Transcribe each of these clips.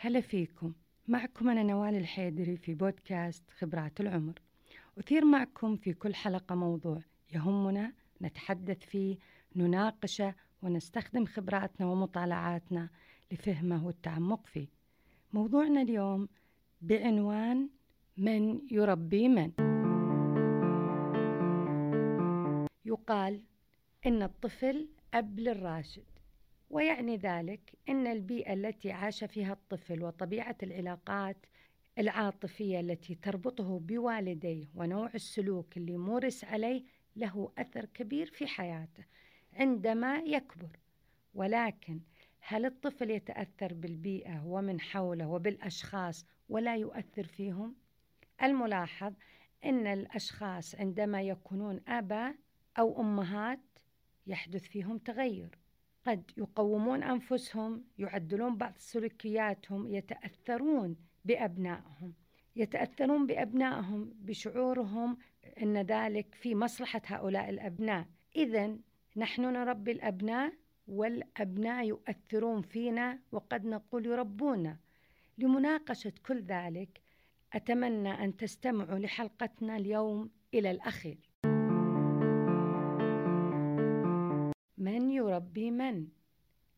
هلا فيكم. معكم أنا نوال الحيدري في بودكاست خبرات العمر. أثير معكم في كل حلقة موضوع يهمنا نتحدث فيه نناقشه ونستخدم خبراتنا ومطالعاتنا لفهمه والتعمق فيه. موضوعنا اليوم بعنوان من يربي من؟ يقال إن الطفل أب للراشد. ويعني ذلك إن البيئة التي عاش فيها الطفل وطبيعة العلاقات العاطفية التي تربطه بوالديه ونوع السلوك اللي مورس عليه له أثر كبير في حياته عندما يكبر. ولكن هل الطفل يتأثر بالبيئة ومن حوله وبالأشخاص ولا يؤثر فيهم؟ الملاحظ إن الأشخاص عندما يكونون آباء أو أمهات يحدث فيهم تغير. قد يقومون أنفسهم يعدلون بعض سلوكياتهم يتأثرون بأبنائهم. يتأثرون بأبنائهم بشعورهم إن ذلك في مصلحة هؤلاء الأبناء. اذا نحن نربي الأبناء والأبناء يؤثرون فينا وقد نقول يربونا. لمناقشة كل ذلك أتمنى أن تستمعوا لحلقتنا اليوم إلى الأخير. يربي من؟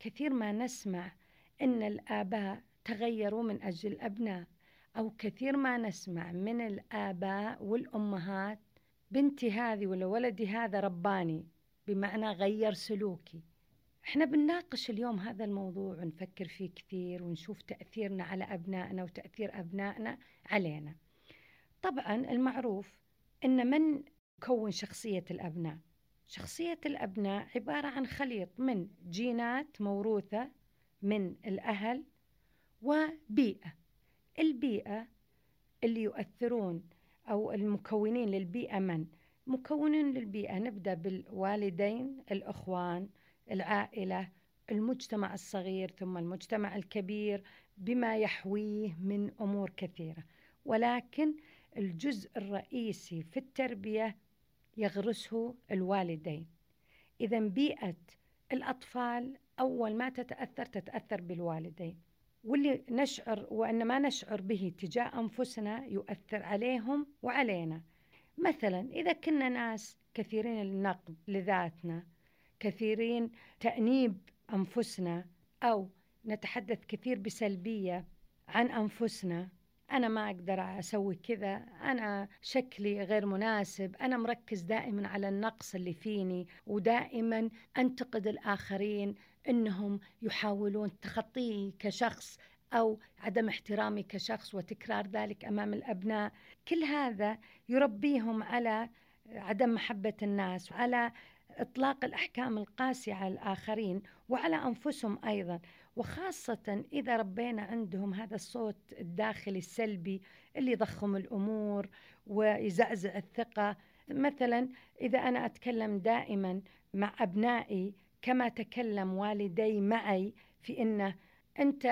كثير ما نسمع إن الآباء تغيروا من أجل الأبناء أو كثير ما نسمع من الآباء والأمهات بنتي هذه ولا ولدي هذا رباني بمعنى غير سلوكي. إحنا بنناقش اليوم هذا الموضوع ونفكر فيه كثير ونشوف تأثيرنا على أبنائنا وتأثير أبنائنا علينا. طبعا المعروف إن من كون شخصية الأبناء؟ شخصية الأبناء عبارة عن خليط من جينات موروثة من الأهل وبيئة البيئة اللي يؤثرون أو المكونين للبيئة من؟ مكونين للبيئة نبدأ بالوالدين الأخوان العائلة المجتمع الصغير ثم المجتمع الكبير بما يحويه من أمور كثيرة ولكن الجزء الرئيسي في التربية يغرسه الوالدين. إذا بيئة الأطفال أول ما تتأثر تتأثر بالوالدين. واللي نشعر وأن ما نشعر به تجاه أنفسنا يؤثر عليهم وعلينا. مثلا إذا كنا ناس كثيرين النقد لذاتنا كثيرين تأنيب أنفسنا أو نتحدث كثير بسلبية عن أنفسنا أنا ما أقدر أسوي كذا أنا شكلي غير مناسب أنا مركز دائما على النقص اللي فيني ودائما أنتقد الآخرين أنهم يحاولون تخطيي كشخص أو عدم احترامي كشخص وتكرار ذلك أمام الأبناء. كل هذا يربيهم على عدم محبة الناس وعلى إطلاق الأحكام القاسية على الآخرين وعلى أنفسهم أيضا. وخاصة إذا ربينا عندهم هذا الصوت الداخلي السلبي اللي يضخم الأمور ويزعزع الثقة. مثلا إذا أنا أتكلم دائما مع أبنائي كما تكلم والدي معي في أنه أنت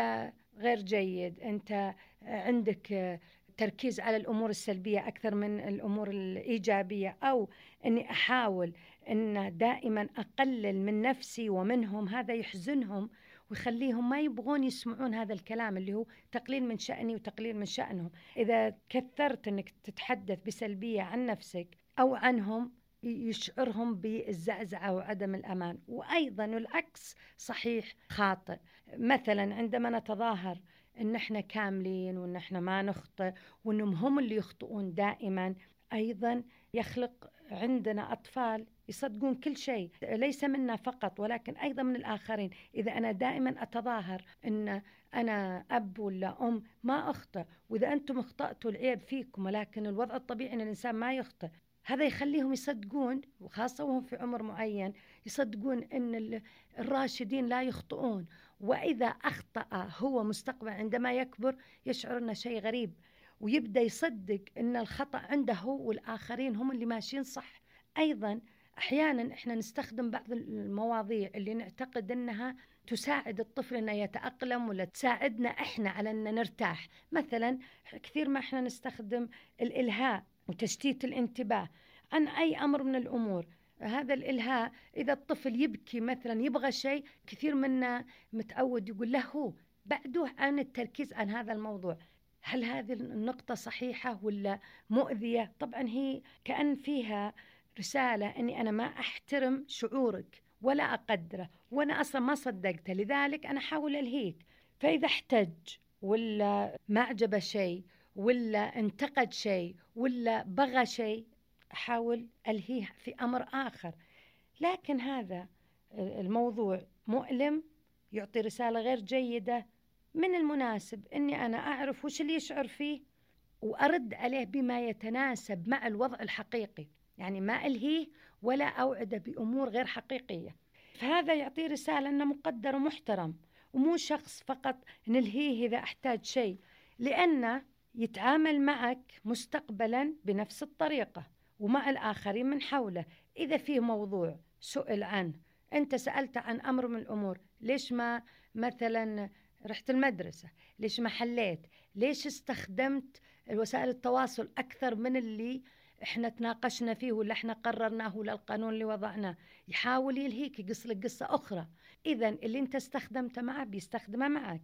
غير جيد أنت عندك تركيز على الأمور السلبية أكثر من الأمور الإيجابية أو إني أحاول إن دائما أقلل من نفسي ومنهم هذا يحزنهم ويخليهم ما يبغون يسمعون هذا الكلام اللي هو تقليل من شأني وتقليل من شأنهم. إذا كثرت أنك تتحدث بسلبية عن نفسك أو عنهم يشعرهم بالزعزعة وعدم الأمان. وأيضا العكس صحيح خاطئ. مثلا عندما نتظاهر إن إحنا كاملين وإن إحنا ما نخطئ وإنهم هم اللي يخطئون دائما أيضا يخلق عندنا أطفال يصدقون كل شيء ليس منا فقط ولكن أيضا من الآخرين. إذا أنا دائما أتظاهر إن أنا أب ولا أم ما أخطئ وإذا أنتم أخطأتوا العيب فيكم ولكن الوضع الطبيعي إن الإنسان ما يخطئ هذا يخليهم يصدقون وخاصة وهم في عمر معين يصدقون أن الراشدين لا يخطئون. وإذا أخطأ هو مستقبلا عندما يكبر يشعر أنه شيء غريب. ويبدأ يصدق أن الخطأ عنده هو والآخرين هم اللي ماشيين صح. أيضا أحيانا إحنا نستخدم بعض المواضيع اللي نعتقد إنها تساعد الطفل إنه يتأقلم ولا تساعدنا إحنا على ان نرتاح. مثلا كثير ما إحنا نستخدم الإلهاء وتشتيت الانتباه. عن أي أمر من الأمور هذا الإلهاء إذا الطفل يبكي مثلا يبغى شيء كثير منا متعود يقول له هو بعدوه عن التركيز عن هذا الموضوع. هل هذه النقطة صحيحة ولا مؤذية؟ طبعا هي كأن فيها رسالة أني أنا ما أحترم شعورك ولا أقدره وأنا أصلا ما صدقته لذلك أنا أحاول ألهيك فإذا احتج ولا ما عجبه شيء ولا انتقد شيء ولا بغى شيء أحاول ألهيه في أمر آخر لكن هذا الموضوع مؤلم يعطي رسالة غير جيدة من المناسب أني أنا أعرف وش اللي يشعر فيه وأرد عليه بما يتناسب مع الوضع الحقيقي. يعني ما ألهيه ولا أوعده بأمور غير حقيقية. فهذا يعطي رسالة أنه مقدر ومحترم ومو شخص فقط نلهيه إذا أحتاج شيء لأنه يتعامل معك مستقبلا بنفس الطريقة ومع الآخرين من حوله. إذا في موضوع سئل عنه أنت سألت عن أمر من الأمور ليش ما مثلا رحت المدرسة ليش ما حليت؟ ليش استخدمت وسائل التواصل أكثر من اللي إحنا تناقشنا فيه ولا إحنا قررناه ولا القانون اللي وضعناه؟ يحاول يلهيك يقص لك قصة أخرى. إذا اللي أنت استخدمته معه بيستخدمه معك.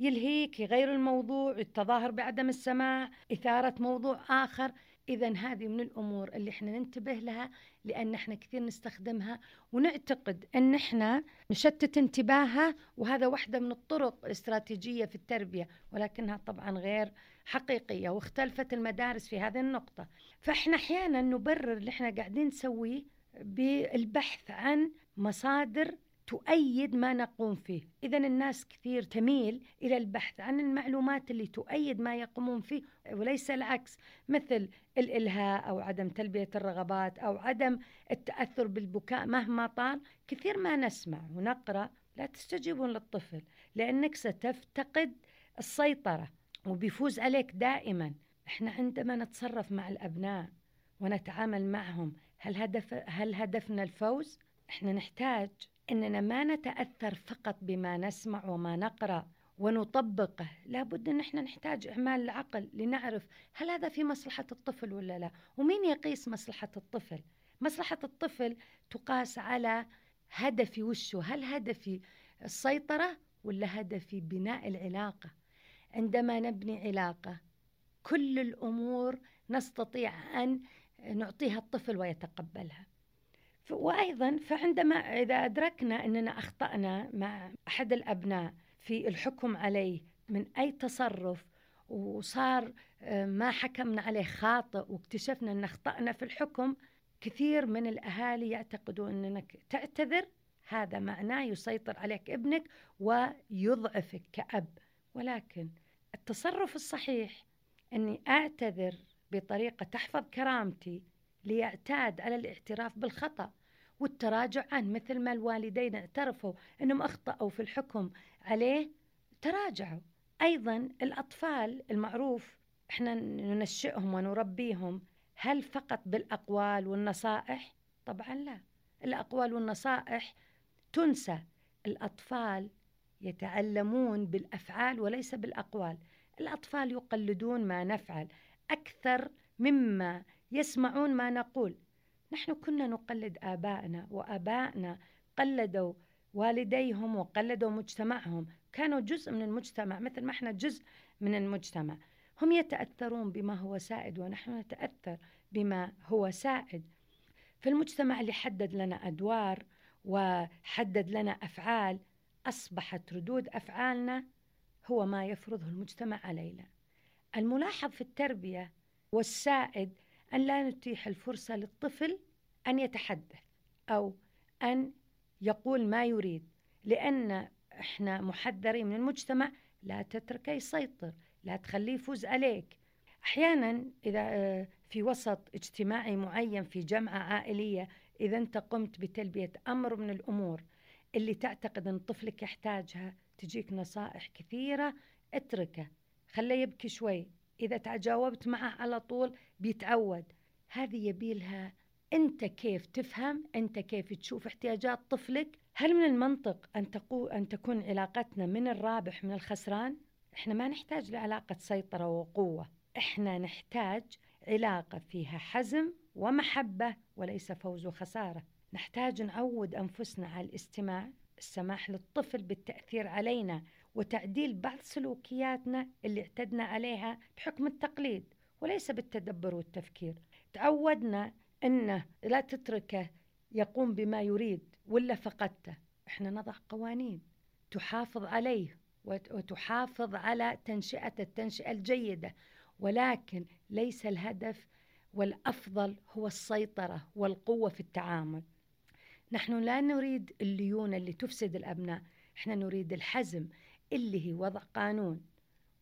يلهيك يغير الموضوع التظاهر بعدم السماع إثارة موضوع آخر. إذا هذه من الأمور اللي إحنا ننتبه لها لأن إحنا كثير نستخدمها. ونعتقد أن إحنا نشتت انتباهها وهذا واحدة من الطرق الاستراتيجية في التربية ولكنها طبعا غير حقيقية واختلفت المدارس في هذه النقطة. فإحنا أحيانا نبرر اللي إحنا قاعدين نسويه بالبحث عن مصادر تؤيد ما نقوم فيه. إذا الناس كثير تميل إلى البحث عن المعلومات اللي تؤيد ما يقومون فيه وليس العكس. مثل الإلهاء أو عدم تلبية الرغبات أو عدم التأثر بالبكاء مهما طال. كثير ما نسمع ونقرأ لا تستجيبون للطفل لأنك ستفتقد السيطرة وبيفوز عليك دائما. إحنا عندما نتصرف مع الأبناء ونتعامل معهم هل هدف هل هدفنا الفوز؟ إحنا نحتاج إننا ما نتأثر فقط بما نسمع وما نقرأ ونطبقه لابد إن إحنا نحتاج إعمال العقل لنعرف هل هذا في مصلحة الطفل ولا لا. ومين يقيس مصلحة الطفل؟ مصلحة الطفل تقاس على هدفي وشه هل هدفي السيطرة ولا هدفي بناء العلاقة؟ عندما نبني علاقة كل الأمور نستطيع أن نعطيها الطفل ويتقبلها. وأيضا فعندما إذا أدركنا أننا أخطأنا مع أحد الأبناء في الحكم عليه من أي تصرف وصار آه، ما حكمنا عليه خاطئ واكتشفنا أن أخطأنا في الحكم كثير من الأهالي يعتقدون أنك تعتذر. هذا معناه يسيطر عليك ابنك ويضعفك كأب. ولكن التصرف الصحيح أني أعتذر بطريقة تحفظ كرامتي ليعتاد على الاعتراف بالخطأ والتراجع عنه مثل ما الوالدين اعترفوا أنهم أخطأوا في الحكم عليه تراجعوا. أيضا الأطفال المعروف إحنا ننشئهم ونربيهم هل فقط بالأقوال والنصائح؟ طبعا لا. الأقوال والنصائح تنسى. الأطفال يتعلمون بالأفعال وليس بالأقوال. الأطفال يقلدون ما نفعل أكثر مما يسمعون ما نقول. نحن كنا نقلد آبائنا وآبائنا قلدوا والديهم وقلدوا مجتمعهم. كانوا جزء من المجتمع مثل ما إحنا جزء من المجتمع. هم يتأثرون بما هو سائد ونحن نتأثر بما هو سائد. في المجتمع اللي حدد لنا أدوار وحدد لنا أفعال أصبحت ردود أفعالنا هو ما يفرضه المجتمع علينا. الملاحظ في التربية والسائد أن لا نتيح الفرصة للطفل أن يتحدث أو أن يقول ما يريد لأن إحنا محذرين من المجتمع. لا تتركه يسيطر لا تخليه يفوز عليك. أحيانا إذا آه، في وسط اجتماعي معين في جمعة عائلية إذا أنت قمت بتلبية أمر من الأمور اللي تعتقد أن طفلك يحتاجها تجيك نصائح كثيرة اتركه. خليه يبكي شوي. إذا تجاوبت معه على طول بيتعود. هذه يبيلها أنت كيف تفهم أنت كيف تشوف احتياجات طفلك؟ هل من المنطق أن, تقو أن تكون علاقتنا من الرابح من الخسران؟ إحنا ما نحتاج لعلاقة سيطرة وقوة. إحنا نحتاج علاقة فيها حزم ومحبة وليس فوز وخسارة. نحتاج نعود أنفسنا على الاستماع السماح للطفل بالتأثير علينا. وتعديل بعض سلوكياتنا اللي اعتدنا عليها بحكم التقليد وليس بالتدبر والتفكير. تعودنا أنه لا تتركه يقوم بما يريد ولا فقدته. إحنا نضع قوانين تحافظ عليه وتحافظ على تنشئة التنشئة الجيدة ولكن ليس الهدف والأفضل هو السيطرة والقوة في التعامل. نحن لا نريد الليونة اللي تفسد الأبناء إحنا نريد الحزم اللي هي وضع قانون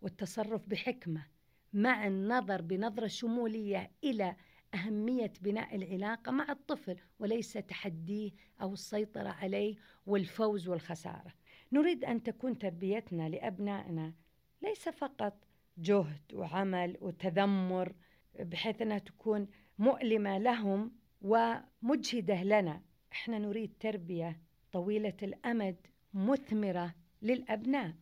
والتصرف بحكمة مع النظر بنظرة شمولية إلى أهمية بناء العلاقة مع الطفل وليس تحديه أو السيطرة عليه والفوز والخسارة. نريد أن تكون تربيتنا لأبنائنا ليس فقط جهد وعمل وتذمر بحيث أنها تكون مؤلمة لهم ومجهدة لنا. إحنا نريد تربية طويلة الأمد مثمرة للأبناء.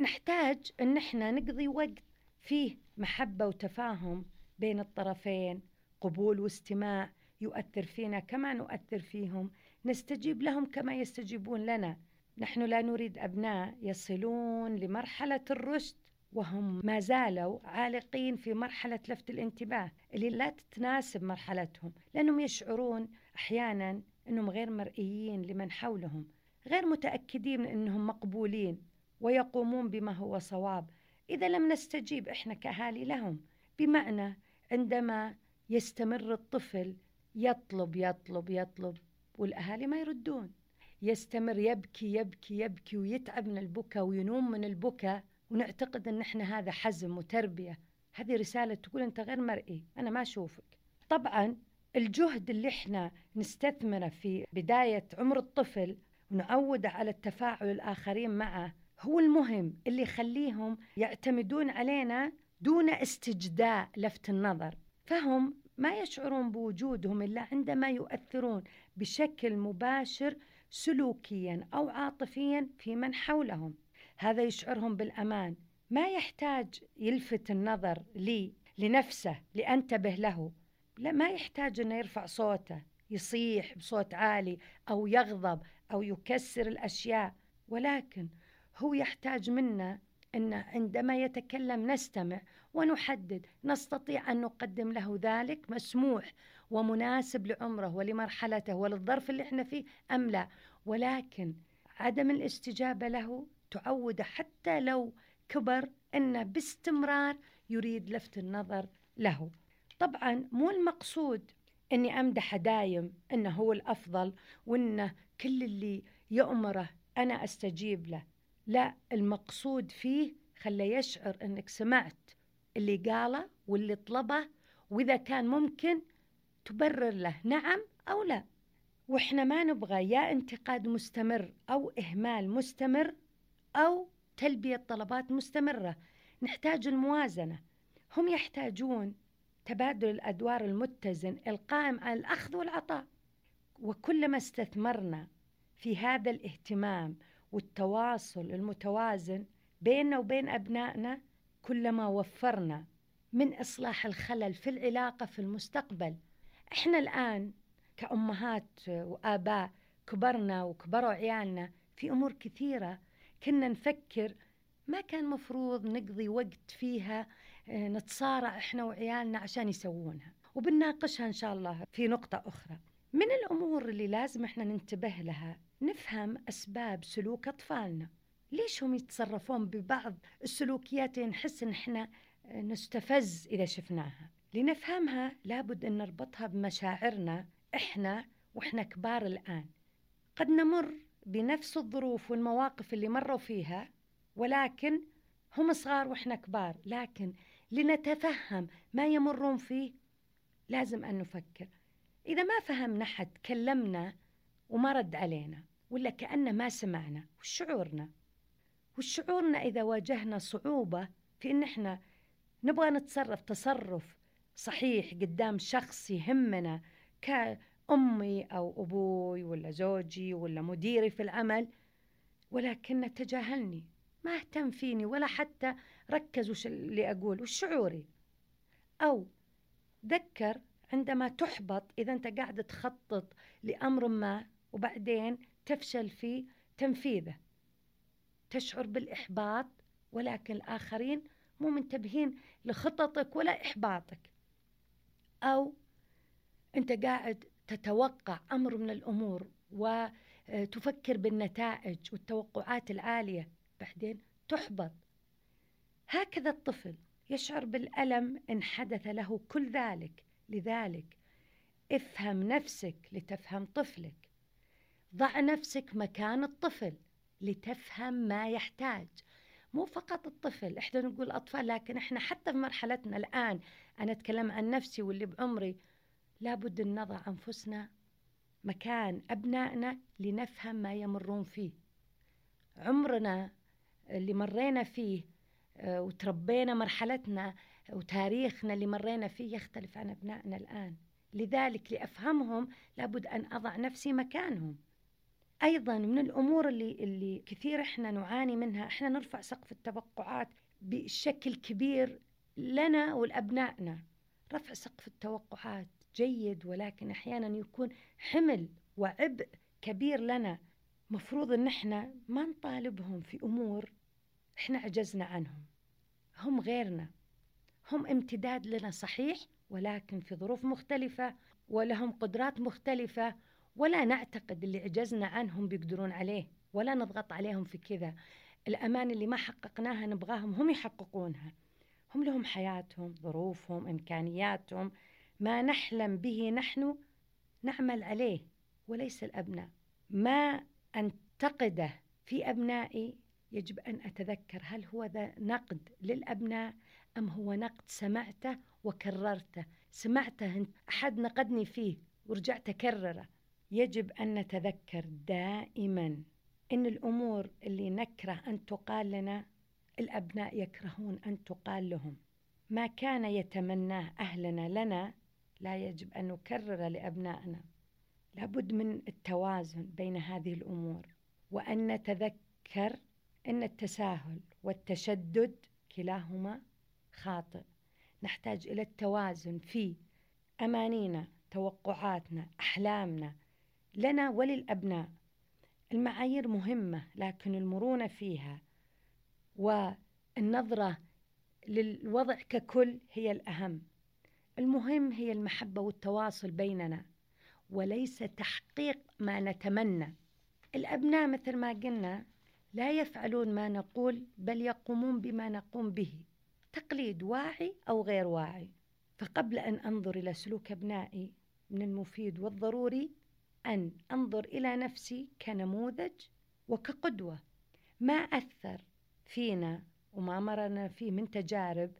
نحتاج أن إحنا نقضي وقت فيه محبة وتفاهم بين الطرفين. قبول واستماع يؤثر فينا كما نؤثر فيهم. نستجيب لهم كما يستجيبون لنا. نحن لا نريد أبناء يصلون لمرحلة الرشد وهم ما زالوا عالقين في مرحلة لفت الانتباه اللي لا تتناسب مرحلتهم لأنهم يشعرون أحيانا أنهم غير مرئيين لمن حولهم. غير متأكدين أنهم مقبولين ويقومون بما هو صواب. إذا لم نستجيب إحنا كأهالي لهم. بمعنى عندما يستمر الطفل يطلب يطلب يطلب والأهالي ما يردون. يستمر يبكي يبكي يبكي ويتعب من البكاء وينوم من البكاء ونعتقد إن إحنا هذا حزم وتربية. هذه رسالة تقول أنت غير مرئي. أنا ما أشوفك. طبعا الجهد اللي إحنا نستثمره في بداية عمر الطفل ونعوده على التفاعل الآخرين معه. هو المهم اللي يخليهم يعتمدون علينا دون استجداء لفت النظر. فهم ما يشعرون بوجودهم إلا عندما يؤثرون بشكل مباشر سلوكيا أو عاطفيا في من حولهم. هذا يشعرهم بالأمان. ما يحتاج يلفت النظر لي لنفسه لأنتبه له. لا ما يحتاج إنه يرفع صوته. يصيح بصوت عالي أو يغضب أو يكسر الأشياء ولكن هو يحتاج منا إن عندما يتكلم نستمع ونحدد نستطيع أن نقدم له ذلك مسموح ومناسب لعمره ولمرحلته وللظرف اللي إحنا فيه أم لا. ولكن عدم الاستجابة له تعود حتى لو كبر انه باستمرار يريد لفت النظر له. طبعا مو المقصود إني امدح دايم إنه هو الأفضل وانه كل اللي يؤمره أنا أستجيب له. لا المقصود فيه خلى يشعر إنك سمعت اللي قاله واللي طلبه وإذا كان ممكن تبرر له نعم أو لا. وإحنا ما نبغى يا انتقاد مستمر أو إهمال مستمر أو تلبية طلبات مستمرة. نحتاج الموازنة. هم يحتاجون تبادل الأدوار المتزن القائم على الأخذ والعطاء. وكلما استثمرنا في هذا الاهتمام والتواصل المتوازن بيننا وبين أبنائنا كلما وفرنا من إصلاح الخلل في العلاقة في المستقبل. إحنا الآن كأمهات وآباء كبرنا وكبروا عيالنا في أمور كثيرة كنا نفكر ما كان مفروض نقضي وقت فيها نتصارع إحنا وعيالنا عشان يسوونها. وبنناقشها إن شاء الله في نقطة أخرى. من الأمور اللي لازم إحنا ننتبه لها؟ نفهم أسباب سلوك أطفالنا. ليش هم يتصرفون ببعض السلوكيات نحس إن إحنا نستفز إذا شفناها؟ لنفهمها لابد إن نربطها بمشاعرنا إحنا وإحنا كبار الآن. قد نمر بنفس الظروف والمواقف اللي مروا فيها ولكن هم صغار وإحنا كبار. لكن لنتفهم ما يمرون فيه. لازم أن نفكر. إذا ما فهمنا حد كلمنا وما رد علينا ولا كأنه ما سمعنا وش شعورنا؟ وش شعورنا إذا واجهنا صعوبة في إن إحنا نبغى نتصرف؟ تصرف صحيح قدام شخص يهمنا كأمي أو أبوي ولا زوجي ولا مديري في العمل ولكنه تجاهلني ما أهتم فيني ولا حتى ركز وش اللي أقول وش شعوري. أو ذكر عندما تحبط إذا أنت قاعد تخطط لأمر ما وبعدين تفشل فيه تنفيذه. تشعر بالإحباط ولكن الآخرين مو منتبهين لخططك ولا إحباطك. أو أنت قاعد تتوقع أمر من الأمور وتفكر بالنتائج والتوقعات العالية بعدين تحبط. هكذا الطفل يشعر بالألم إن حدث له كل ذلك. لذلك افهم نفسك لتفهم طفلك. ضع نفسك مكان الطفل لتفهم ما يحتاج. مو فقط الطفل إحنا نقول اطفال لكن إحنا حتى في مرحلتنا الآن أنا أتكلم عن نفسي واللي بعمري لابد أن نضع أنفسنا مكان أبنائنا لنفهم ما يمرون فيه. عمرنا اللي مرينا فيه وتربينا مرحلتنا وتاريخنا اللي مرينا فيه يختلف عن أبنائنا الآن. لذلك لأفهمهم لابد أن أضع نفسي مكانهم. أيضا من الأمور اللي اللي كثير إحنا نعاني منها إحنا نرفع سقف التوقعات بشكل كبير لنا ولأبنائنا. رفع سقف التوقعات جيد ولكن أحيانا يكون حمل وعبء كبير لنا. مفروض إن إحنا ما نطالبهم في أمور إحنا عجزنا عنهم. هم غيرنا. هم امتداد لنا صحيح ولكن في ظروف مختلفة ولهم قدرات مختلفة ولا نعتقد اللي عجزنا عنهم بيقدرون عليه ولا نضغط عليهم في كذا. الأمان اللي ما حققناها نبغاهم هم يحققونها. هم لهم حياتهم ظروفهم إمكانياتهم. ما نحلم به نحن نعمل عليه وليس الأبناء. ما أنتقده في أبنائي يجب أن أتذكر هل هو ذا نقد للأبناء أم هو نقد سمعته وكررته. سمعته أحد نقدني فيه ورجعت أكرره يجب أن نتذكر دائما أن الأمور اللي نكره أن تقال لنا الأبناء يكرهون أن تقال لهم. ما كان يتمناه أهلنا لنا لا يجب أن نكرر لأبنائنا. لابد من التوازن بين هذه الأمور. وأن نتذكر أن التساهل والتشدد كلاهما خاطئ. نحتاج إلى التوازن في أمانينا توقعاتنا أحلامنا لنا وللأبناء. المعايير مهمة لكن المرونة فيها والنظرة للوضع ككل هي الأهم. المهم هي المحبة والتواصل بيننا وليس تحقيق ما نتمنى. الأبناء مثل ما قلنا لا يفعلون ما نقول بل يقومون بما نقوم به تقليد واعي أو غير واعي. فقبل أن أنظر إلى سلوك أبنائي من المفيد والضروري أن أنظر إلى نفسي كنموذج وكقدوة. ما أثر فينا وما مرنا فيه من تجارب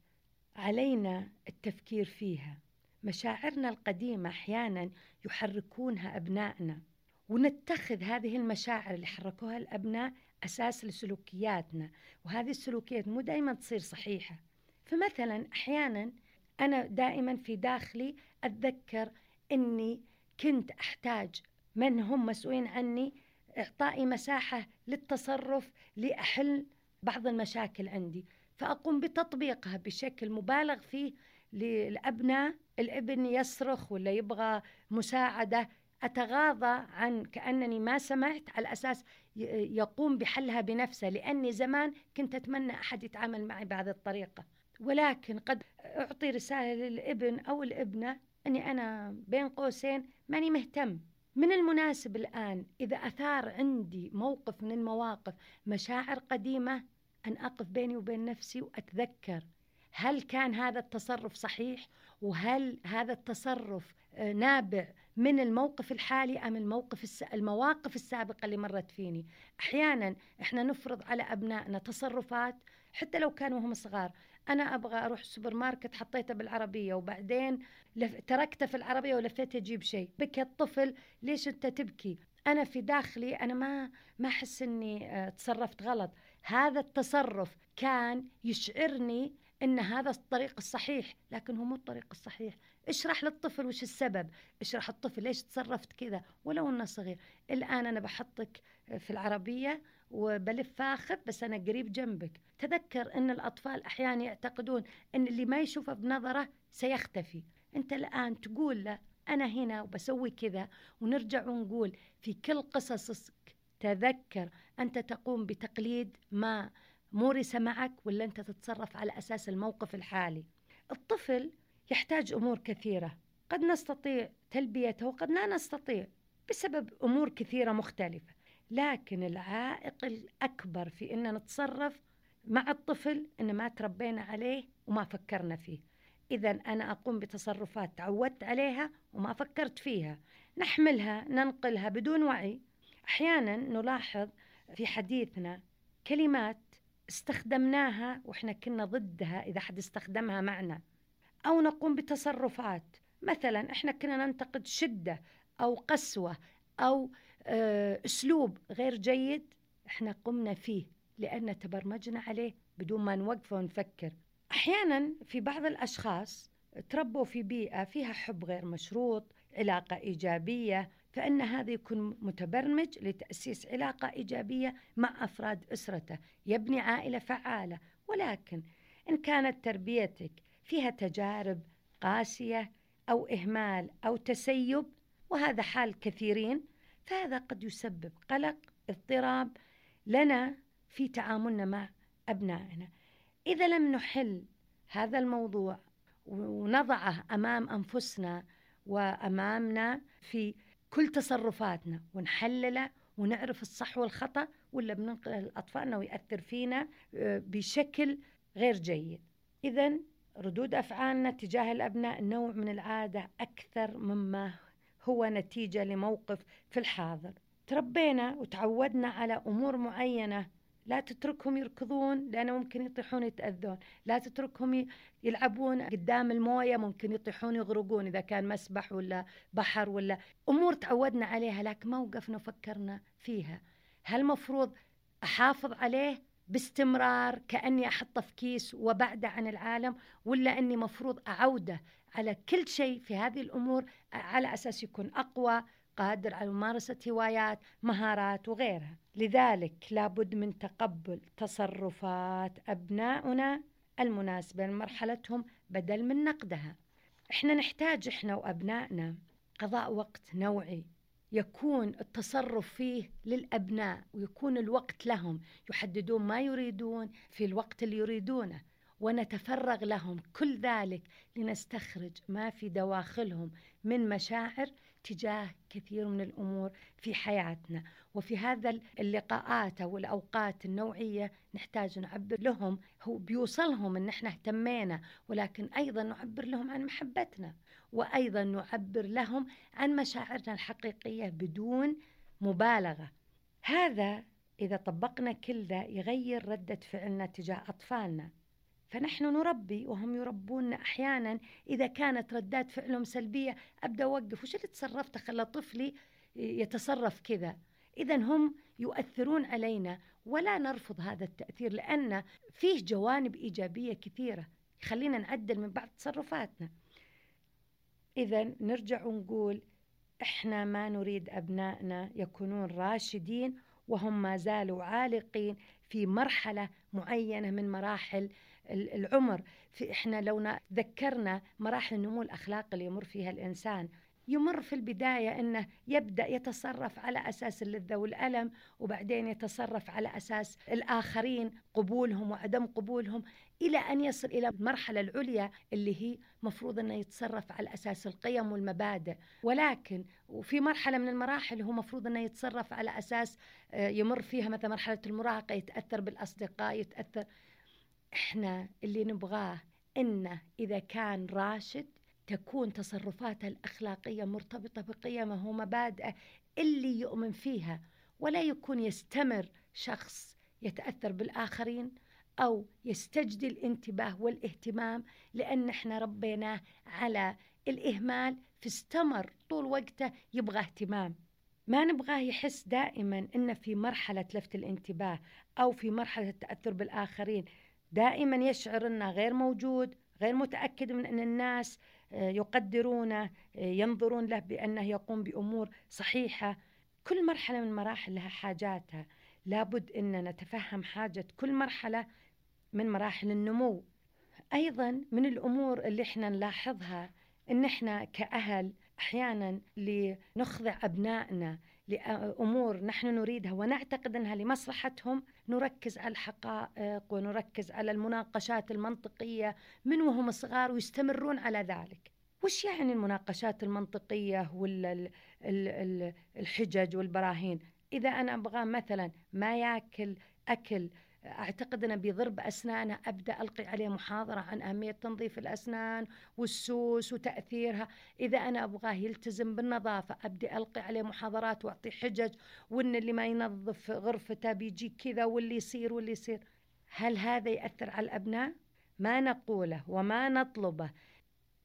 علينا التفكير فيها. مشاعرنا القديمة أحيانا يحركونها أبنائنا. ونتخذ هذه المشاعر اللي حركوها الأبناء أساس لسلوكياتنا وهذه السلوكيات مو دائما تصير صحيحة. فمثلا أحيانا أنا دائما في داخلي أتذكر أني كنت أحتاج من هم مسؤولين عني إعطائي مساحة للتصرف لأحل بعض المشاكل عندي. فأقوم بتطبيقها بشكل مبالغ فيه للأبناء الابن يصرخ ولا يبغى مساعدة أتغاضى عن كأنني ما سمعت على أساس يقوم بحلها بنفسه لأني زمان كنت أتمنى أحد يتعامل معي بهذه الطريقة. ولكن قد أعطي رسالة للابن أو الابنة أني أنا بين قوسين ماني مهتم. من المناسب الآن إذا أثار عندي موقف من المواقف مشاعر قديمة أن أقف بيني وبين نفسي وأتذكر هل كان هذا التصرف صحيح؟ وهل هذا التصرف آه، نابع من الموقف الحالي أم الموقف الس... المواقف السابقة اللي مرت فيني. أحيانا إحنا نفرض على أبنائنا تصرفات حتى لو كانوا هم صغار. أنا أبغى أروح السوبر ماركت حطيته بالعربية وبعدين لف... تركته في العربية ولفيت أجيب شيء. بكى الطفل ليش أنت تبكي؟ أنا في داخلي أنا ما ما أحس إني آه، تصرفت غلط. هذا التصرف كان يشعرني إن هذا الطريق الصحيح لكن هو مو الطريق الصحيح. اشرح للطفل وش السبب. اشرح الطفل ليش تصرفت كذا ولو إنه صغير. الآن أنا بحطك في العربية وبلف فاخذ بس أنا قريب جنبك. تذكر إن الأطفال أحيانا يعتقدون إن اللي ما يشوفه بنظرة سيختفي. أنت الآن تقول له أنا هنا وبسوي كذا. ونرجع ونقول في كل قصصك تذكر أنت تقوم بتقليد ما مورس معك ولا أنت تتصرف على أساس الموقف الحالي. الطفل يحتاج أمور كثيرة. قد نستطيع تلبيته وقد لا نستطيع بسبب أمور كثيرة مختلفة. لكن العائق الأكبر في أن نتصرف مع الطفل أن ما تربينا عليه وما فكرنا فيه. إذا أنا أقوم بتصرفات تعودت عليها وما فكرت فيها. نحملها ننقلها بدون وعي. أحيانا نلاحظ في حديثنا كلمات استخدمناها وإحنا كنا ضدها إذا حد استخدمها معنا. أو نقوم بتصرفات. مثلا إحنا كنا ننتقد شدة أو قسوة أو آه، أسلوب غير جيد إحنا قمنا فيه لأن تبرمجنا عليه بدون ما نوقف ونفكر. أحيانا في بعض الأشخاص تربوا في بيئة فيها حب غير مشروط علاقة إيجابية فإن هذا يكون متبرمج لتأسيس علاقة إيجابية مع أفراد أسرته يبني عائلة فعالة. ولكن إن كانت تربيتك فيها تجارب قاسية أو إهمال أو تسيب وهذا حال كثيرين فهذا قد يسبب قلق اضطراب لنا في تعاملنا مع أبنائنا. إذا لم نحل هذا الموضوع ونضعه أمام أنفسنا وأمامنا في كل تصرفاتنا ونحلله ونعرف الصح والخطأ ولا بننقله لأطفالنا ويأثر فينا آه، بشكل غير جيد. إذا ردود أفعالنا تجاه الأبناء نوع من العادة أكثر مما هو نتيجة لموقف في الحاضر. تربينا وتعودنا على أمور معينة لا تتركهم يركضون لأنه ممكن يطيحون يتأذون. لا تتركهم يلعبون قدام الموية ممكن يطيحون يغرقون إذا كان مسبح ولا بحر ولا. أمور تعودنا عليها لكن ما وقفنا وفكرنا فيها. هل مفروض أحافظ عليه باستمرار كأني أحطه في كيس وبعده عن العالم ولا أني مفروض أعوده على كل شيء في هذه الأمور على أساس يكون أقوى قادر على ممارسة هوايات مهارات وغيرها؟ لذلك لابد من تقبل تصرفات أبنائنا المناسبة لمرحلتهم بدل من نقدها. إحنا نحتاج إحنا وأبنائنا قضاء وقت نوعي. يكون التصرف فيه للأبناء ويكون الوقت لهم. يحددون ما يريدون في الوقت اللي يريدونه. ونتفرغ لهم. كل ذلك لنستخرج ما في دواخلهم من مشاعر تجاه كثير من الأمور في حياتنا. وفي هذا اللقاءات أو الأوقات النوعية نحتاج نعبر لهم. هو بيوصلهم إن إحنا اهتمينا ولكن أيضا نعبر لهم عن محبتنا وأيضا نعبر لهم عن مشاعرنا الحقيقية بدون مبالغة. هذا إذا طبقنا كل ذا يغير ردة فعلنا تجاه أطفالنا. فنحن نربي وهم يربون أحيانا. إذا كانت ردات فعلهم سلبية أبدأ أوقف. وش اللي تصرفت خلى طفلي يتصرف كذا. إذا هم يؤثرون علينا. ولا نرفض هذا التأثير لأن فيه جوانب إيجابية كثيرة. خلينا نعدل من بعض تصرفاتنا. إذا نرجع ونقول إحنا ما نريد أبنائنا يكونون راشدين وهم ما زالوا عالقين في مرحلة معينة من مراحل العمر. في إحنا لو ذكرنا مراحل النمو الاخلاقي اللي يمر فيها الإنسان يمر في البداية أنه يبدأ يتصرف على أساس اللذة والألم وبعدين يتصرف على أساس الآخرين قبولهم وعدم قبولهم إلى أن يصل إلى المرحلة العليا اللي هي مفروض أنه يتصرف على أساس القيم والمبادئ. ولكن وفي مرحلة من المراحل هو مفروض أنه يتصرف على أساس آه، يمر فيها مثلا مرحلة المراهقة يتأثر بالأصدقاء يتأثر إحنا اللي نبغاه إنه إذا كان راشد تكون تصرفاته الأخلاقية مرتبطة بقيمه ومبادئه اللي يؤمن فيها ولا يكون يستمر شخص يتأثر بالآخرين أو يستجدي الانتباه والاهتمام لأن إحنا ربيناه على الإهمال فاستمر طول وقته يبغى اهتمام. ما نبغاه يحس دائما إنه في مرحلة لفت الانتباه أو في مرحلة التأثر بالآخرين. دائما يشعر إنه غير موجود غير متأكد من إن الناس آه، يقدرونه آه، ينظرون له بأنه يقوم بأمور صحيحة. كل مرحلة من مراحل لها حاجاتها. لابد إن نتفهم حاجة كل مرحلة من مراحل النمو. أيضا من الأمور اللي إحنا نلاحظها إن إحنا كأهل أحيانا لنخضع أبنائنا لأمور نحن نريدها ونعتقد أنها لمصلحتهم نركز على الحقائق ونركز على المناقشات المنطقية من وهم صغار ويستمرون على ذلك. وش يعني المناقشات المنطقية ولا الحجج والبراهين؟ إذا أنا أبغى مثلا ما يأكل أكل أعتقد أنه بيضر بأسنانه أبدأ ألقي عليه محاضرة عن أهمية تنظيف الأسنان والسوس وتأثيرها. إذا أنا أبغاه يلتزم بالنظافة أبدأ ألقي عليه محاضرات وأعطي حجج وأن اللي ما ينظف غرفته بيجي كذا واللي يصير واللي يصير. هل هذا يأثر على الأبناء؟ ما نقوله وما نطلبه.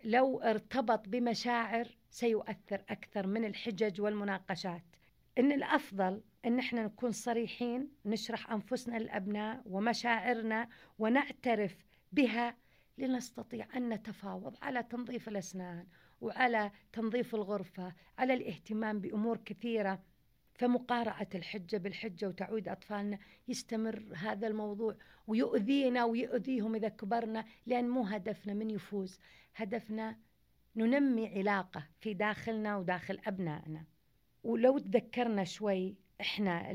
لو ارتبط بمشاعر سيؤثر أكثر من الحجج والمناقشات. إن الأفضل إن إحنا نكون صريحين نشرح أنفسنا للأبناء ومشاعرنا ونعترف بها لنستطيع أن نتفاوض على تنظيف الأسنان وعلى تنظيف الغرفة على الاهتمام بأمور كثيرة. فمقارعة الحجة بالحجة وتعويد أطفالنا يستمر هذا الموضوع ويؤذينا ويؤذيهم إذا كبرنا لأن مو هدفنا من يفوز. هدفنا ننمي علاقة في داخلنا وداخل أبنائنا. ولو تذكرنا شوي إحنا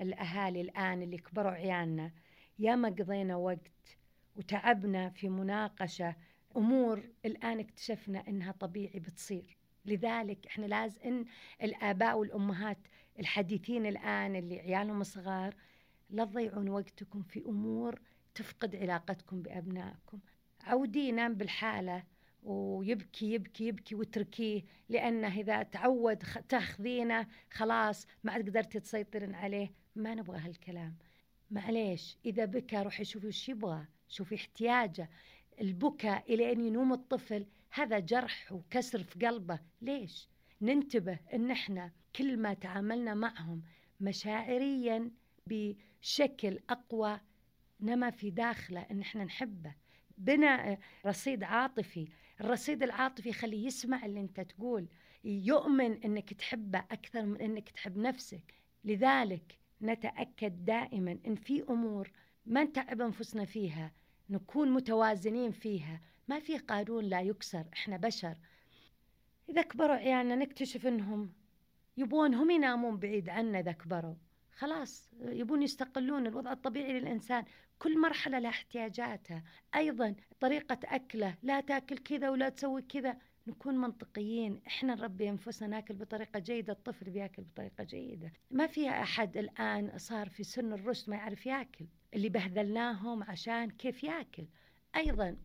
الأهالي الآن اللي كبروا عيالنا ياما قضينا وقت وتعبنا في مناقشة أمور الآن اكتشفنا إنها طبيعي بتصير. لذلك إحنا لازم إن الآباء والأمهات الحديثين الآن اللي عيالهم صغار لا تضيعون وقتكم في أمور تفقد علاقتكم بأبنائكم. عودي ينام بالحالة ويبكي يبكي يبكي واتركيه لأنه إذا تعود تاخذينه خلاص ما عاد قدرتي تسيطرين عليه. ما نبغى هالكلام. معليش إذا بكى روحي شوفي وش يبغى شوفي احتياجه. البكاء إلى أن ينوم الطفل هذا جرح وكسر في قلبه. ليش؟ ننتبه أن إحنا كل ما تعاملنا معهم مشاعريا بشكل أقوى نما في داخله أن إحنا نحبه. بناء رصيد عاطفي الرصيد العاطفي يخليه يسمع اللي انت تقول يؤمن إنك تحبه أكثر من إنك تحب نفسك. لذلك نتأكد دائما إن في أمور ما نتعب أنفسنا فيها نكون متوازنين فيها. ما في قانون لا يكسر إحنا بشر. إذا كبروا عيالنا نكتشف إنهم يبون هم ينامون بعيد عنا إذا كبروا. خلاص يبون يستقلون الوضع الطبيعي للإنسان. كل مرحلة لها احتياجاتها. أيضا طريقة أكله لا تاكل كذا ولا تسوي كذا. نكون منطقيين. إحنا نربي أنفسنا ناكل بطريقة جيدة الطفل بياكل بطريقة جيدة. ما فيها أحد الآن صار في سن الرشد ما يعرف ياكل. اللي بهذلناهم عشان كيف ياكل. أيضا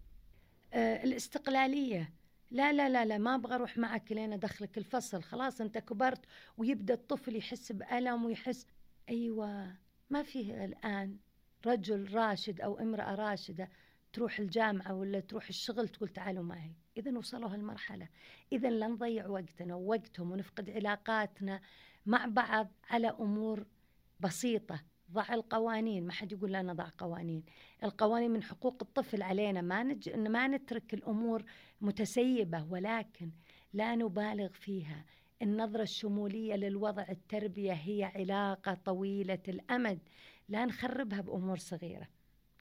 آه الاستقلالية. لا لا لا لا ما أبغى أروح معك لين أدخلك الفصل. خلاص أنت كبرت ويبدأ الطفل يحس بألم ويحس أيوه ما فيه الآن رجل راشد أو امرأة راشدة تروح الجامعة ولا تروح الشغل تقول تعالوا معي. إذا وصلوا هالمرحلة. إذا لا نضيع وقتنا ووقتهم ونفقد علاقاتنا مع بعض على أمور بسيطة. ضع القوانين ما حد يقول لا نضع قوانين. القوانين من حقوق الطفل علينا ما نج... ما نترك الأمور متسيبة ولكن لا نبالغ فيها. النظرة الشمولية للوضع التربية هي علاقة طويلة الأمد. لا نخربها بأمور صغيرة.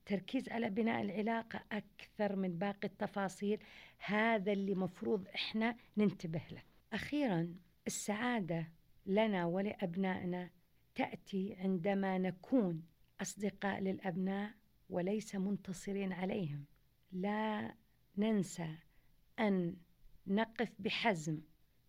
تركيز على بناء العلاقة أكثر من باقي التفاصيل. هذا اللي مفروض إحنا ننتبه له. أخيرا السعادة لنا ولأبنائنا تأتي عندما نكون أصدقاء للأبناء وليس منتصرين عليهم. لا ننسى أن نقف بحزم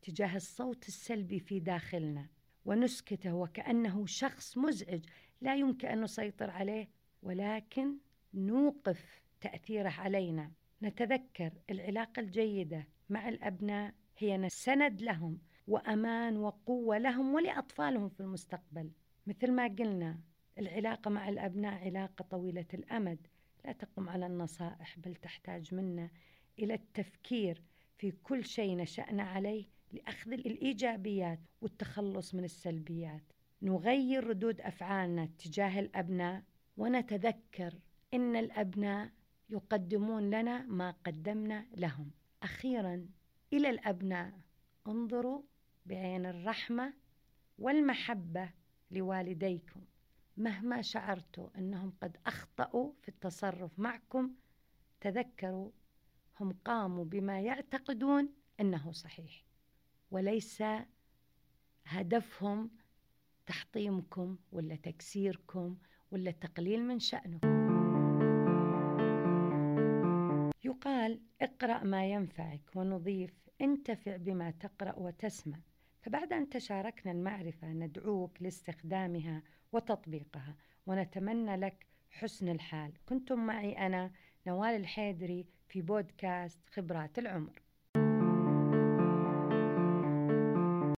تجاه الصوت السلبي في داخلنا ونسكته وكأنه شخص مزعج لا يمكن أن نسيطر عليه ولكن نوقف تأثيره علينا. نتذكر العلاقة الجيدة مع الأبناء هي سند لهم وأمان وقوة لهم ولأطفالهم في المستقبل. مثل ما قلنا العلاقة مع الأبناء علاقة طويلة الأمد لا تقوم على النصائح بل تحتاج منا إلى التفكير في كل شيء نشأنا عليه لأخذ الإيجابيات والتخلص من السلبيات. نغير ردود أفعالنا تجاه الأبناء ونتذكر إن الأبناء يقدمون لنا ما قدمنا لهم. أخيرا إلى الأبناء انظروا بعين الرحمة والمحبة لوالديكم. مهما شعرتوا أنهم قد أخطأوا في التصرف معكم تذكروا هم قاموا بما يعتقدون أنه صحيح. وليس هدفهم تحطيمكم ولا تكسيركم ولا تقليل من شأنكم. يقال اقرأ ما ينفعك ونضيف انتفع بما تقرأ وتسمع. فبعد أن تشاركنا المعرفة ندعوك لاستخدامها وتطبيقها ونتمنى لك حسن الحال. كنتم معي أنا نوال الحيدري في بودكاست خبرات العمر.